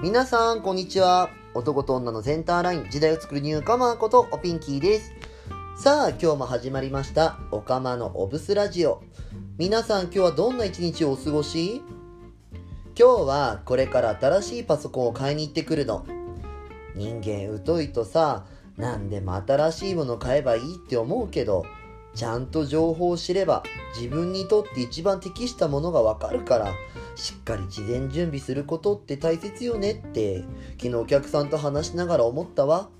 皆さん、こんにちは。男と女のセンターライン、時代を作るニューカマーこと、おピンキーです。さあ、今日も始まりました、おかまのオブスラジオ。皆さん、今日はどんな一日をお過ごし？今日は、これから新しいパソコンを買いに行ってくるの。人間疎いとさ、何でも新しいもの買えばいいって思うけど、ちゃんと情報を知れば自分にとって一番適したものがわかるからしっかり事前準備することって大切よねって昨日お客さんと話しながら思ったわ。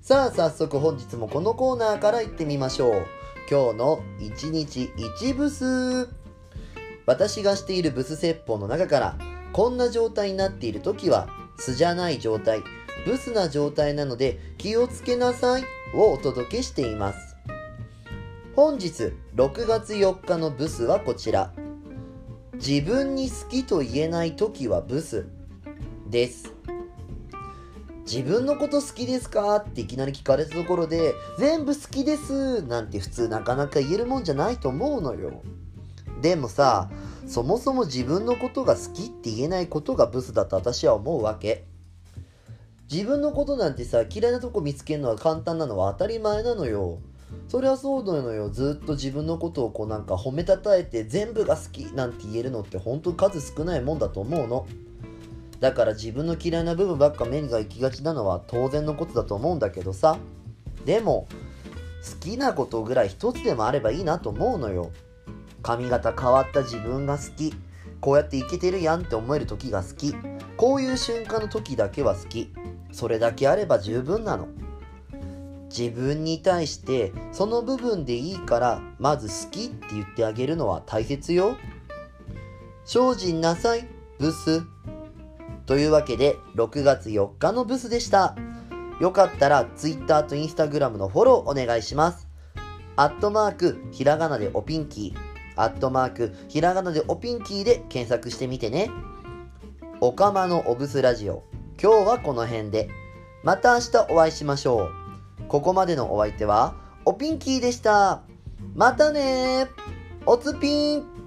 さあ早速本日もこのコーナーから行ってみましょう。今日の1日1ブス。私がしているブス説法の中からこんな状態になっている時は素じゃない状態ブスな状態なので気をつけなさいをお届けしています。本日6月4日のブスはこちら。自分に好きと言えない時はブス。です。自分のこと好きですかっていきなり聞かれたところで全部好きです。なんて普通なかなか言えるもんじゃないと思うのよ。でもさそもそも自分のことが好きって言えないことがブスだと私は思うわけ。自分のことなんてさ嫌いなとこ見つけるのは簡単なのは当たり前なのよ。そりゃそうなのよ。ずっと自分のことをこうなんか褒めたたえて全部が好きなんて言えるのって本当数少ないもんだと思うの。だから自分の嫌いな部分ばっか目が行きがちなのは当然のことだと思うんだけどさ。でも好きなことぐらい一つでもあればいいなと思うのよ。髪型変わった自分が好き。こうやってイケてるやんって思える時が好き。こういう瞬間の時だけは好き。それだけあれば十分なの。自分に対してその部分でいいからまず好きって言ってあげるのは大切よ。精進なさい、ブス。というわけで6月4日のブスでした。よかったら Twitter と Instagram のフォローお願いします。アットマークひらがなでおピンキー、アットマークひらがなでおピンキーで検索してみてね。おかまのオブスラジオ。今日はこの辺で。また明日お会いしましょう。ここまでのお相手は、おピンキーでした。またねおつぴん